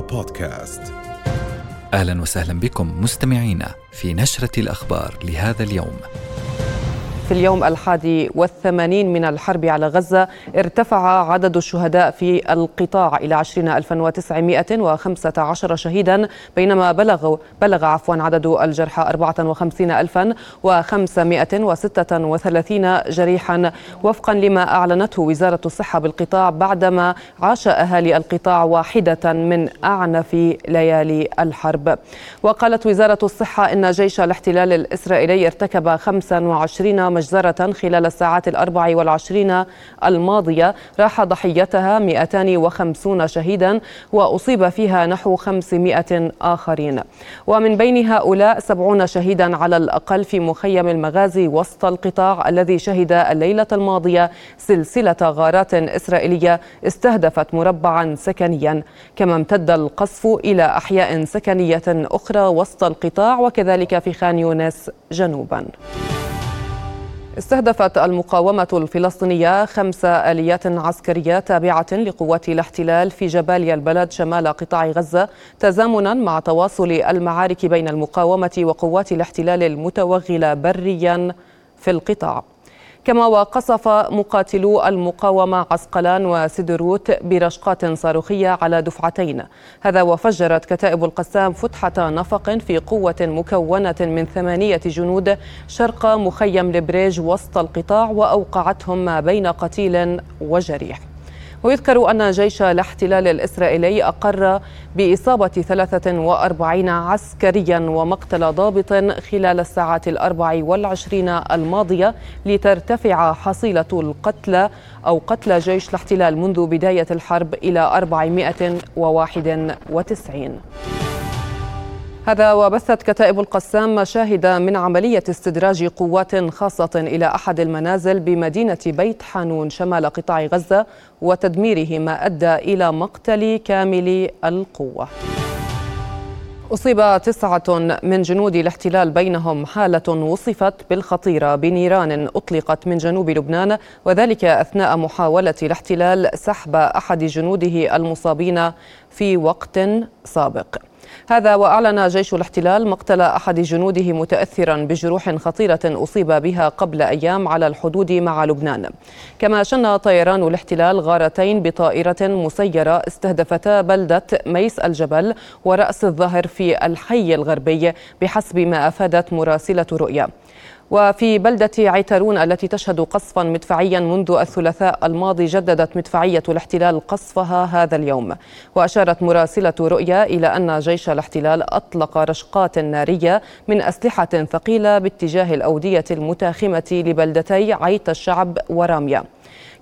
بودكاست. أهلا وسهلا بكم مستمعينا في نشرة الأخبار لهذا اليوم. في اليوم الحادي والثمانين من الحرب على غزة ارتفع عدد الشهداء في القطاع إلى 20915 شهيدا بينما بلغ بلغ عفوا عدد الجرحى 54536 جريحا. وفقا لما أعلنته وزارة الصحة بالقطاع بعدما عاش أهالي القطاع واحدة من أعنف ليالي الحرب. وقالت وزارة الصحة إن جيش الاحتلال الإسرائيلي ارتكب 25 مجزرة خلال الساعات الأربع والعشرين الماضية. راح ضحيتها 250 شهيدا وأصيب فيها نحو 500 آخرين. ومن بين هؤلاء 70 شهيدا على الأقل في مخيم المغازي وسط القطاع الذي شهد الليلة الماضية سلسلة غارات إسرائيلية استهدفت مربعا سكنيا. كما امتد القصف إلى أحياء سكنية أخرى وسط القطاع وكذلك في خان يونس جنوبا. استهدفت المقاومة الفلسطينية خمس آليات عسكرية تابعة لقوات الاحتلال في جباليا البلد شمال قطاع غزة تزامنا مع تواصل المعارك بين المقاومة وقوات الاحتلال المتوغلة بريا في القطاع. كما وقصف مقاتلو المقاومة عسقلان وسدروت برشقات صاروخية على دفعتين. هذا وفجرت كتائب القسام فتحة نفق في قوة مكونة من ثمانية جنود شرق مخيم لبريج وسط القطاع وأوقعتهم ما بين قتيل وجريح. ويذكر أن جيش الاحتلال الإسرائيلي أقر بإصابة 43 عسكريا ومقتل ضابط خلال الساعات الأربع والعشرين الماضية لترتفع حصيلة القتلى أو قتلى جيش الاحتلال منذ بداية الحرب إلى 491 هذا وبثت كتائب القسام مشاهد من عملية استدراج قوات خاصة إلى أحد المنازل بمدينة بيت حانون شمال قطاع غزة وتدميره ما أدى إلى مقتل كامل القوة. أصيب تسعة من جنود الاحتلال بينهم حالة وصفت بالخطيرة بنيران أطلقت من جنوب لبنان وذلك أثناء محاولة الاحتلال سحب أحد جنوده المصابين في وقت سابق. هذا وأعلن جيش الاحتلال مقتل أحد جنوده متأثرا بجروح خطيرة أصيب بها قبل أيام على الحدود مع لبنان. كما شن طيران الاحتلال غارتين بطائرة مسيرة استهدفتا بلدة ميس الجبل ورأس الظهر في الحي الغربي بحسب ما أفادت مراسلة رؤيا. وفي بلدة عيترون التي تشهد قصفا مدفعيا منذ الثلاثاء الماضي جددت مدفعية الاحتلال قصفها هذا اليوم. وأشارت مراسلة رؤيا إلى أن جيش الاحتلال أطلق رشقات نارية من أسلحة ثقيلة باتجاه الأودية المتاخمة لبلدتي عيت الشعب وراميا.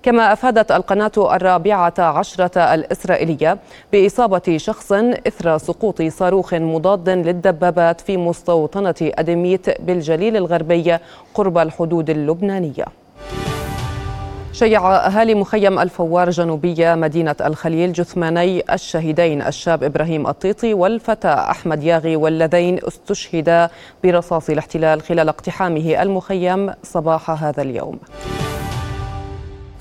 كما أفادت القناة الرابعة عشرة الإسرائيلية بإصابة شخص إثر سقوط صاروخ مضاد للدبابات في مستوطنة أدميت بالجليل الغربي قرب الحدود اللبنانية. شيع أهالي مخيم الفوار جنوبية مدينة الخليل جثماني الشهيدين الشاب إبراهيم الطيطي والفتى أحمد ياغي واللذين استشهدا برصاص الاحتلال خلال اقتحامه المخيم صباح هذا اليوم.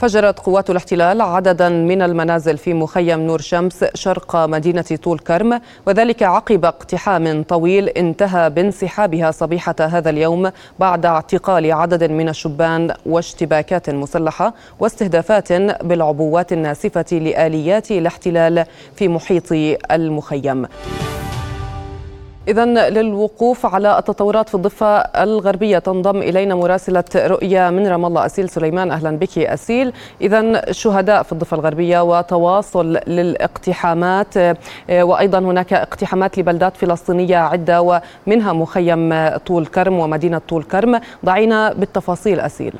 فجرت قوات الاحتلال عددا من المنازل في مخيم نور شمس شرق مدينة طول كرم وذلك عقب اقتحام طويل انتهى بانسحابها صبيحة هذا اليوم بعد اعتقال عدد من الشبان واشتباكات مسلحة واستهدافات بالعبوات الناسفة لآليات الاحتلال في محيط المخيم. إذا للوقوف على التطورات في الضفة الغربية تنضم إلينا مراسلة رؤيا من رام الله أسيل. سليمان أهلا بك أسيل. إذا شهداء في الضفة الغربية وتواصل للاقتحامات وأيضا هناك اقتحامات لبلدات فلسطينية عدة ومنها مخيم طول كرم ومدينة طول كرم. ضعينا بالتفاصيل أسيل.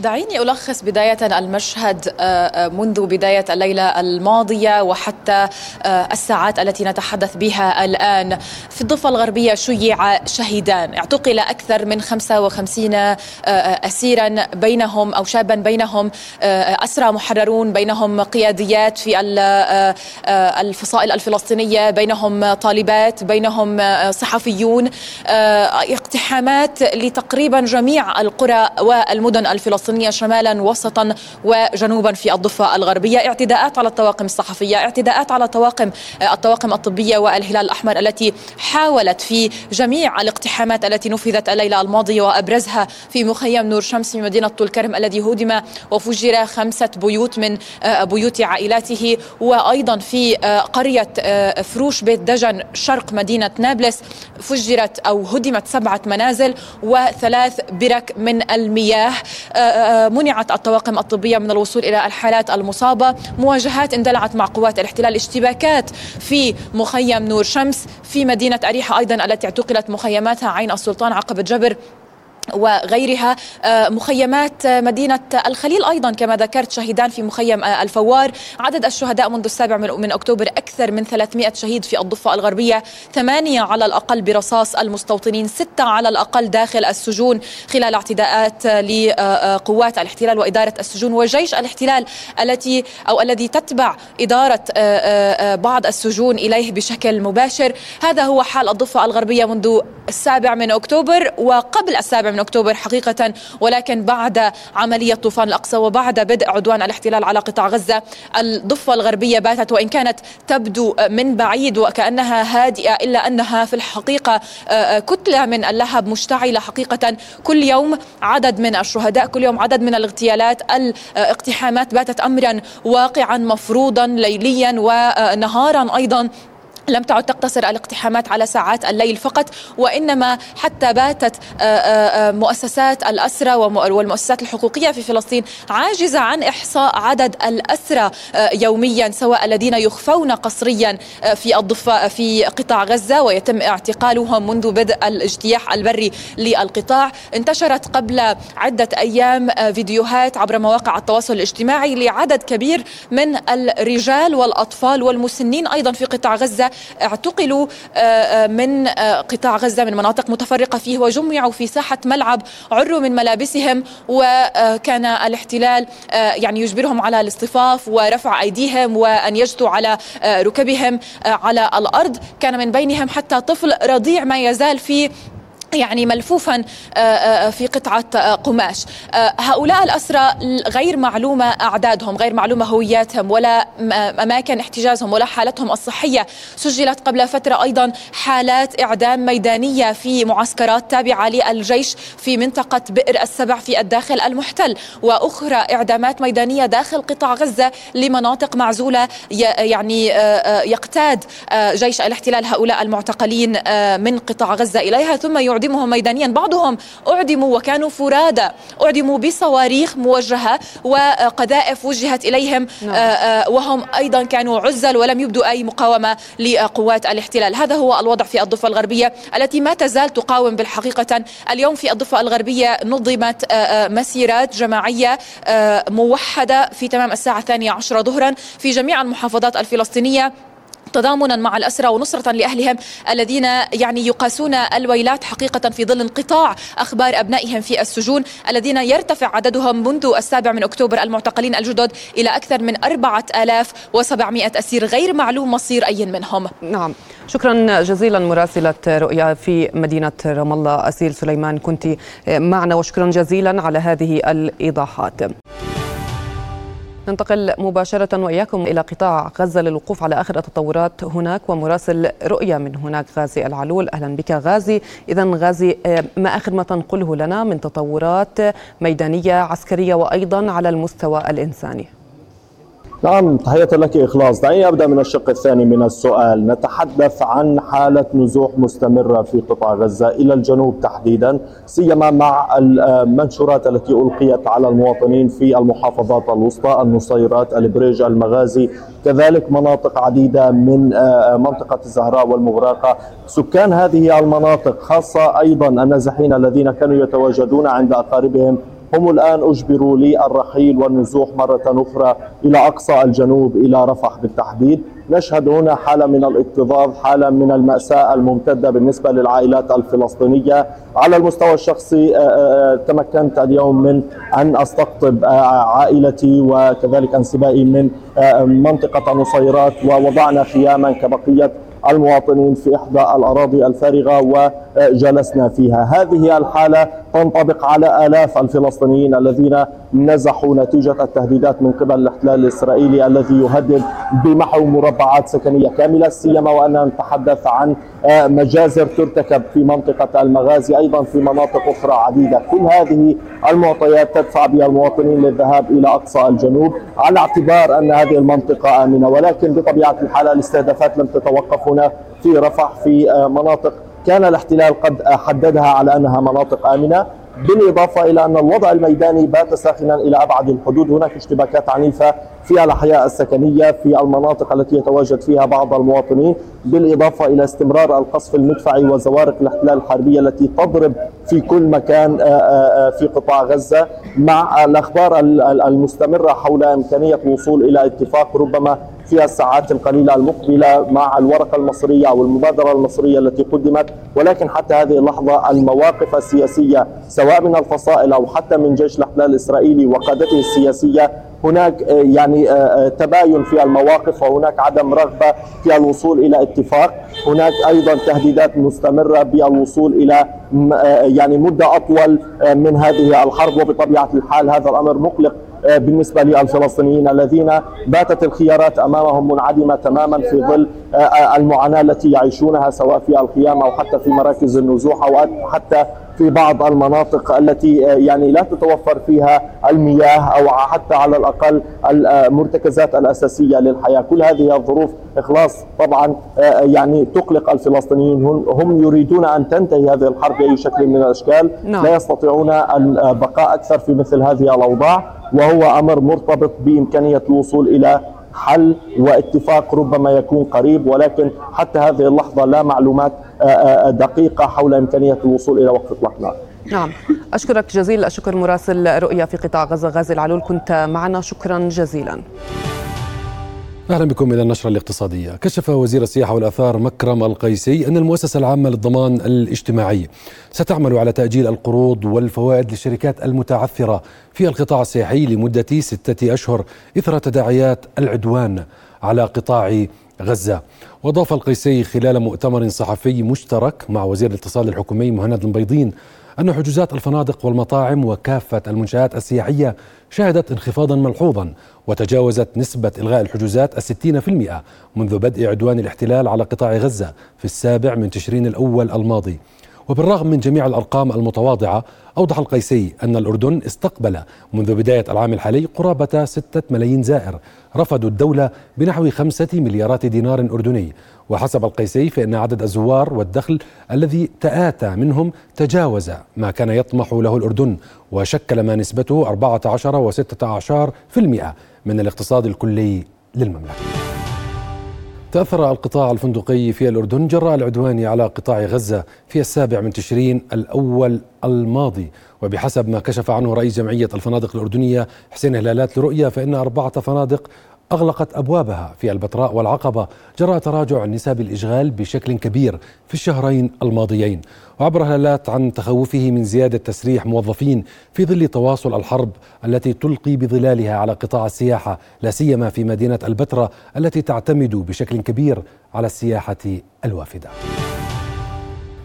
دعيني ألخص بداية المشهد آه، آه، منذ بداية الليلة الماضية وحتى آه، الساعات التي نتحدث بها الآن. في الضفة الغربية شيع شهيدان. اعتقل أكثر من 55 أسيرا بينهم أو شابا بينهم أسرى محررون بينهم قياديات في الفصائل الفلسطينية بينهم طالبات بينهم صحفيون اقتحامات لتقريبا جميع القرى والمدن الفلسطينية. الفلسطينية شمالا وسطا وجنوبا في الضفة الغربية. اعتداءات على الطواقم الصحفية اعتداءات على طواقم الطواقم الطبية والهلال الأحمر التي حاولت في جميع الاقتحامات التي نفذت الليلة الماضية وأبرزها في مخيم نور شمس في مدينة طول كرم الذي هدم وفجر خمسة بيوت من بيوت عائلاته. وأيضا في قرية فروش بيت دجن شرق مدينة نابلس فجرت أو هدمت سبعة منازل وثلاث برك من المياه. منعت الطواقم الطبية من الوصول إلى الحالات المصابة. مواجهات اندلعت مع قوات الاحتلال اشتباكات في مخيم نور شمس في مدينة أريحة أيضا التي اعتقلت مخيماتها عين السلطان عقبة جبر. وغيرها آه، مخيمات مدينة الخليل أيضا كما ذكرت شهيدان في مخيم آه، الفوار. عدد الشهداء منذ السابع من أكتوبر أكثر من 300 شهيد في الضفة الغربية. ثمانية على الأقل برصاص المستوطنين ستة على الأقل داخل السجون خلال اعتداءات لقوات الاحتلال وإدارة السجون وجيش الاحتلال التي أو الذي تتبع إدارة آه، بعض السجون إليه بشكل مباشر. هذا هو حال الضفة الغربية منذ السابع من أكتوبر. وقبل السابع من أكتوبر حقيقة ولكن بعد عملية طوفان الأقصى وبعد بدء عدوان الاحتلال على قطاع غزة الضفة الغربية باتت وإن كانت تبدو من بعيد وكأنها هادئة إلا أنها في الحقيقة كتلة من اللهب مشتعلة حقيقة. كل يوم عدد من الشهداء كل يوم عدد من الاغتيالات الاقتحامات باتت أمرا واقعا مفروضا ليليا ونهارا أيضا. لم تعد تقتصر الاقتحامات على ساعات الليل فقط وإنما حتى باتت آه، آه، آه، مؤسسات الاسرى والمؤسسات الحقوقية في فلسطين عاجزة عن إحصاء عدد الاسرى يوميا سواء الذين يخفون قسريا في الضفة في قطاع غزة ويتم اعتقالهم منذ بدء الاجتياح البري للقطاع. انتشرت قبل عدة أيام فيديوهات عبر مواقع التواصل الاجتماعي لعدد كبير من الرجال والأطفال والمسنين أيضا في قطاع غزة. اعتقلوا آه، آه، من آه، قطاع غزة من مناطق متفرقة فيه وجمعوا في ساحة ملعب عروا من ملابسهم وكان الاحتلال يعني يجبرهم على الاصطفاف ورفع أيديهم وأن يجثوا على ركبهم على الأرض. كان من بينهم حتى طفل رضيع ما يزال في يعني ملفوفا آه، آه، في قطعة آه، قماش. هؤلاء الأسرى غير معلومة أعدادهم غير معلومة هوياتهم ولا أماكن احتجازهم ولا حالتهم الصحية. سجلت قبل فترة أيضا حالات إعدام ميدانية في معسكرات تابعة للجيش في منطقة بئر السبع في الداخل المحتل. وأخرى إعدامات ميدانية داخل قطاع غزة لمناطق معزولة يعني يقتاد جيش الاحتلال هؤلاء المعتقلين من قطاع غزة إليها. ثم يعد أعدمهم ميدانيا. بعضهم أعدموا وكانوا فرادى. أعدموا بصواريخ موجهة وقذائف وجهت إليهم. نعم. آه، آه، وهم أيضا كانوا عزل ولم يبدوا أي مقاومة لقوات الاحتلال. هذا هو الوضع في الضفة الغربية التي ما تزال تقاوم بالحقيقة. اليوم في الضفة الغربية نظمت آه، مسيرات جماعية موحدة في تمام الساعة الثانية عشرة ظهرا في جميع المحافظات الفلسطينية. تضامنا مع الأسرى ونصرة لأهلهم الذين يعني يقاسون الويلات حقيقة في ظل انقطاع أخبار أبنائهم في السجون الذين يرتفع عددهم منذ السابع من أكتوبر المعتقلين الجدد إلى أكثر من أربعة آلاف وسبعمائة أسير غير معلوم مصير أي منهم. نعم. شكرا جزيلا مراسلة رؤيا في مدينة رام الله أسيل سليمان كنت معنا وشكرا جزيلا على هذه الإيضاحات. ننتقل مباشرة وإياكم إلى قطاع غزة للوقوف على آخر التطورات هناك ومراسل رؤية من هناك غازي العلول. أهلا بك غازي. إذا غازي آه، ما آخر ما تنقله لنا من تطورات ميدانية عسكرية وأيضا على المستوى الإنساني؟ نعم تحية لك إخلاص. دعيني أبدأ من الشق الثاني من السؤال. نتحدث عن حالة نزوح مستمرة في قطاع غزة إلى الجنوب تحديدا سيما مع المنشورات التي ألقيت على المواطنين في المحافظات الوسطى النصيرات البريج المغازي. كذلك مناطق عديدة من آه، منطقة الزهراء والمغرقة. سكان هذه المناطق خاصة أيضا النازحين الذين كانوا يتواجدون عند أقاربهم هم الآن أجبروا للرحيل والنزوح مرة أخرى إلى أقصى الجنوب إلى رفح بالتحديد. نشهد هنا حالة من الاكتظاظ حالة من المأساة الممتدة بالنسبة للعائلات الفلسطينية. على المستوى الشخصي آه، آه، تمكنت اليوم من أن أستقطب آه، عائلتي وكذلك انسبائي من منطقة نصيرات ووضعنا خياما كبقية المواطنين في إحدى الأراضي الفارغة وجلسنا فيها. هذه الحالة تنطبق على آلاف الفلسطينيين الذين نزحوا نتيجة التهديدات من قبل الاحتلال الإسرائيلي الذي يهدد بمحو مربعات سكنية كاملة سيما وأننا نتحدث عن آه، مجازر ترتكب في منطقة المغازي أيضا في مناطق أخرى عديدة. كل هذه المعطيات تدفع بها المواطنين للذهاب إلى أقصى الجنوب على اعتبار أن هذه المنطقة آمنة. ولكن بطبيعة الحال الاستهدافات لم تتوقف هنا في رفح في آه، مناطق كان الاحتلال قد حددها على أنها مناطق آمنة. بالإضافة إلى أن الوضع الميداني بات ساخنا إلى أبعد الحدود. هناك اشتباكات عنيفة في الأحياء السكنية في المناطق التي يتواجد فيها بعض المواطنين بالإضافة إلى استمرار القصف المدفعي وزوارق الاحتلال الحربية التي تضرب في كل مكان آه، آه، آه، في قطاع غزة مع الأخبار المستمرة حول إمكانية الوصول إلى اتفاق ربما في الساعات القليلة المقبلة مع الورقة المصرية أو المبادرة المصرية التي قدمت. ولكن حتى هذه اللحظة المواقف السياسية سواء من الفصائل أو حتى من جيش الاحتلال الإسرائيلي وقادته السياسية هناك آه، يعني آه، آه، تباين في المواقف وهناك عدم رغبة في الوصول إلى اتفاق، هناك أيضا تهديدات مستمرة بالوصول إلى يعني مدة أطول من هذه الحرب. وبطبيعة الحال هذا الأمر مقلق بالنسبة للفلسطينيين الذين باتت الخيارات أمامهم منعدمة تماما في ظل المعاناة التي يعيشونها سواء في الخيام أو حتى في مراكز النزوح أو حتى في بعض المناطق التي آه، يعني لا تتوفر فيها المياه أو حتى على الأقل المرتكزات الأساسية للحياة، كل هذه الظروف إخلاص طبعا آه، يعني تقلق الفلسطينيين. هم يريدون أن تنتهي هذه الحرب بأي شكل من الأشكال، نعم. لا يستطيعون البقاء أكثر في مثل هذه الأوضاع. وهو أمر مرتبط بإمكانية الوصول إلى حل واتفاق ربما يكون قريب ولكن حتى هذه اللحظة لا معلومات آه، آه، دقيقة حول إمكانية الوصول إلى وقف اطلاق نار. نعم أشكرك جزيل الشكر مراسل رؤيا في قطاع غزة غازي العلول كنت معنا شكرا جزيلا. أهلا بكم إلى النشرة الاقتصادية، كشف وزير السياحة والأثار مكرم القيسي أن المؤسسة العامة للضمان الاجتماعي ستعمل على تأجيل القروض والفوائد للشركات المتعثرة في القطاع السياحي لمدة ستة أشهر إثر تداعيات العدوان على قطاع غزة. وأضاف القيسي خلال مؤتمر صحفي مشترك مع وزير الاتصال الحكومي مهند البيضين أن حجوزات الفنادق والمطاعم وكافة المنشآت السياحية شهدت انخفاضا ملحوظا وتجاوزت نسبة إلغاء الحجوزات الستين في المئة منذ بدء عدوان الاحتلال على قطاع غزة في السابع من تشرين الأول الماضي. وبالرغم من جميع الأرقام المتواضعة أوضح القيسي أن الأردن استقبل منذ بداية العام الحالي قرابة ستة ملايين زائر رفضوا الدولة بنحو خمسة مليارات دينار أردني وحسب القيسي فإن عدد الزوار والدخل الذي تآتى منهم تجاوز ما كان يطمح له الأردن وشكل ما نسبته 14 و16% من الاقتصاد الكلي للمملكة. تأثر القطاع الفندقي في الأردن جراء العدوان على قطاع غزة في السابع من تشرين الأول الماضي. وبحسب ما كشف عنه رئيس جمعية الفنادق الأردنية حسين هلالات لرؤية فإن أربعة فنادق أغلقت أبوابها في البتراء والعقبة. جراء تراجع نسب الإشغال بشكل كبير في الشهرين الماضيين. وعبر هلالات عن تخوفه من زيادة تسريح موظفين في ظل تواصل الحرب التي تلقي بظلالها على قطاع السياحة لا سيما في مدينة البتراء التي تعتمد بشكل كبير على السياحة الوافدة.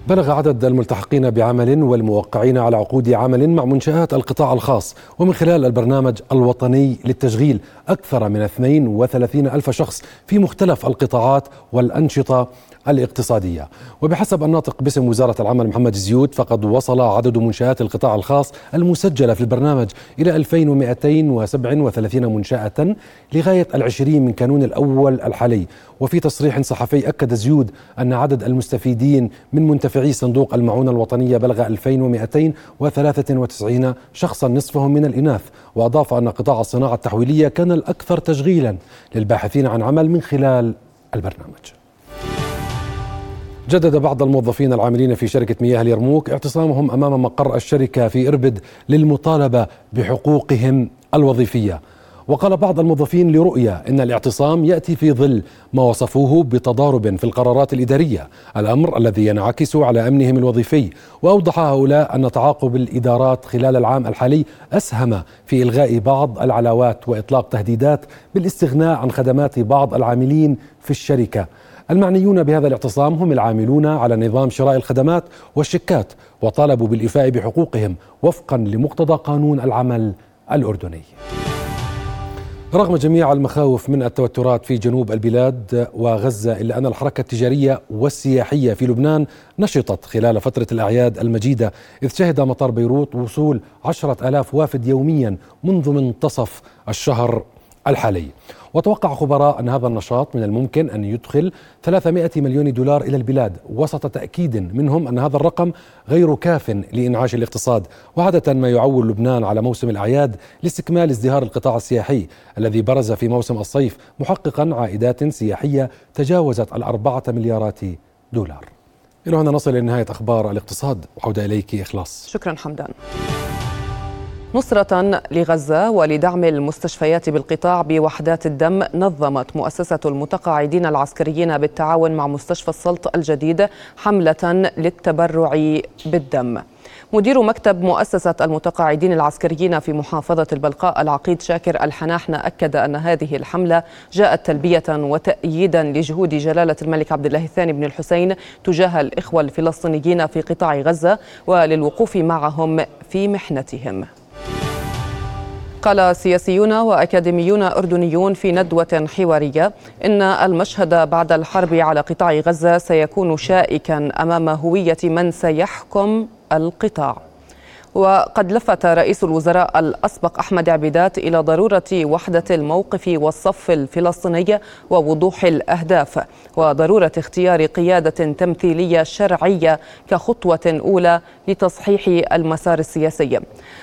بلغ عدد الملتحقين بعمل والموقعين على عقود عمل مع منشآت القطاع الخاص. ومن خلال البرنامج الوطني للتشغيل أكثر من 32 ألف شخص في مختلف القطاعات والأنشطة الاقتصادية. وبحسب الناطق باسم وزارة العمل محمد زيود فقد وصل عدد منشآت القطاع الخاص المسجلة في البرنامج إلى 2237 منشأة لغاية العشرين من كانون الأول الحالي. وفي تصريح صحفي أكد زيود أن عدد المستفيدين من منتفعي صندوق المعونة الوطنية بلغ 2293 شخصا نصفهم من الإناث. وأضاف أن قطاع الصناعة التحويلية كان الأكثر تشغيلا للباحثين عن عمل من خلال البرنامج. جدد بعض الموظفين العاملين في شركة مياه اليرموك اعتصامهم أمام مقر الشركة في إربد للمطالبة بحقوقهم الوظيفية وقال بعض الموظفين لرؤيا إن الاعتصام يأتي في ظل ما وصفوه بتضارب في القرارات الإدارية، الأمر الذي ينعكس على أمنهم الوظيفي، وأوضح هؤلاء أن تعاقب الإدارات خلال العام الحالي أسهم في إلغاء بعض العلاوات وإطلاق تهديدات بالاستغناء عن خدمات بعض العاملين في الشركة. المعنيون بهذا الاعتصام هم العاملون على نظام شراء الخدمات والشيكات وطالبوا بالإفاء بحقوقهم وفقا لمقتضى قانون العمل الأردني. رغم جميع المخاوف من التوترات في جنوب البلاد وغزة إلا أن الحركة التجارية والسياحية في لبنان نشطت خلال فترة الأعياد المجيدة إذ شهد مطار بيروت وصول عشرة ألاف وافد يوميا منذ منتصف الشهر الحالي. وتوقع خبراء أن هذا النشاط من الممكن أن يدخل 300 مليون دولار إلى البلاد وسط تأكيد منهم أن هذا الرقم غير كاف لإنعاش الاقتصاد وعادة ما يعول لبنان على موسم الأعياد لاستكمال ازدهار القطاع السياحي الذي برز في موسم الصيف محققا عائدات سياحية تجاوزت الأربعة مليارات دولار. إلى هنا نصل إلى نهاية أخبار الاقتصاد وعودة إليك إخلاص. شكرا حمدان. نصرة لغزة ولدعم المستشفيات بالقطاع بوحدات الدم نظمت مؤسسة المتقاعدين العسكريين بالتعاون مع مستشفى السلط الجديد حملة للتبرع بالدم. مدير مكتب مؤسسة المتقاعدين العسكريين في محافظة البلقاء العقيد شاكر الحناحنة أكد أن هذه الحملة جاءت تلبية وتأييدا لجهود جلالة الملك عبد الله الثاني بن الحسين تجاه الإخوة الفلسطينيين في قطاع غزة وللوقوف معهم في محنتهم. قال سياسيون وأكاديميون أردنيون في ندوة حوارية إن المشهد بعد الحرب على قطاع غزة سيكون شائكا أمام هوية من سيحكم القطاع. وقد لفت رئيس الوزراء الأسبق أحمد عبيدات إلى ضرورة وحدة الموقف والصف الفلسطيني ووضوح الأهداف وضرورة اختيار قيادة تمثيلية شرعية كخطوة أولى لتصحيح المسار السياسي.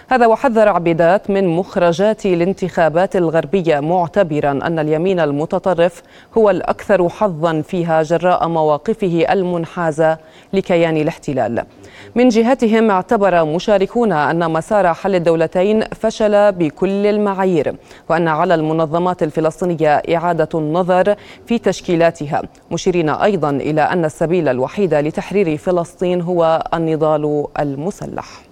هذا وحذر عبيدات من مخرجات الانتخابات الغربية معتبرا أن اليمين المتطرف هو الأكثر حظا فيها جراء مواقفه المنحازة لكيان الاحتلال. من جهتهم اعتبر مشاركون أن مسار حل الدولتين فشل بكل المعايير وأن على المنظمات الفلسطينية إعادة النظر في تشكيلاتها مشيرين أيضا إلى أن السبيل الوحيد لتحرير فلسطين هو النضال المسلح.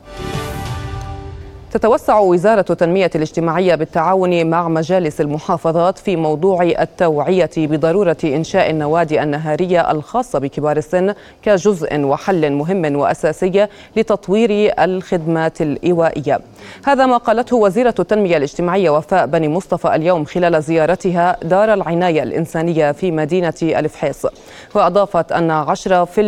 تتوسع وزارة التنمية الاجتماعية بالتعاون مع مجالس المحافظات في موضوع التوعية بضرورة إنشاء النوادي النهارية الخاصة بكبار السن كجزء وحل مهم وأساسي لتطوير الخدمات الإيوائية هذا ما قالته وزيرة التنمية الاجتماعية وفاء بني مصطفى اليوم خلال زيارتها دار العناية الإنسانية في مدينة الفحيص وأضافت أن 10%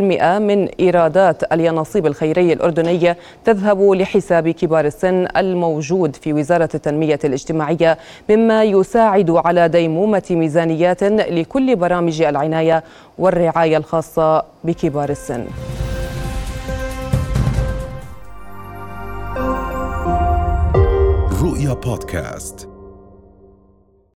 من إيرادات اليانصيب الخيري الأردني تذهب لحساب كبار السن الموجود في وزارة التنمية الاجتماعية مما يساعد على ديمومة ميزانيات لكل برامج العناية والرعاية الخاصة بكبار السن. رؤيا بودكاست.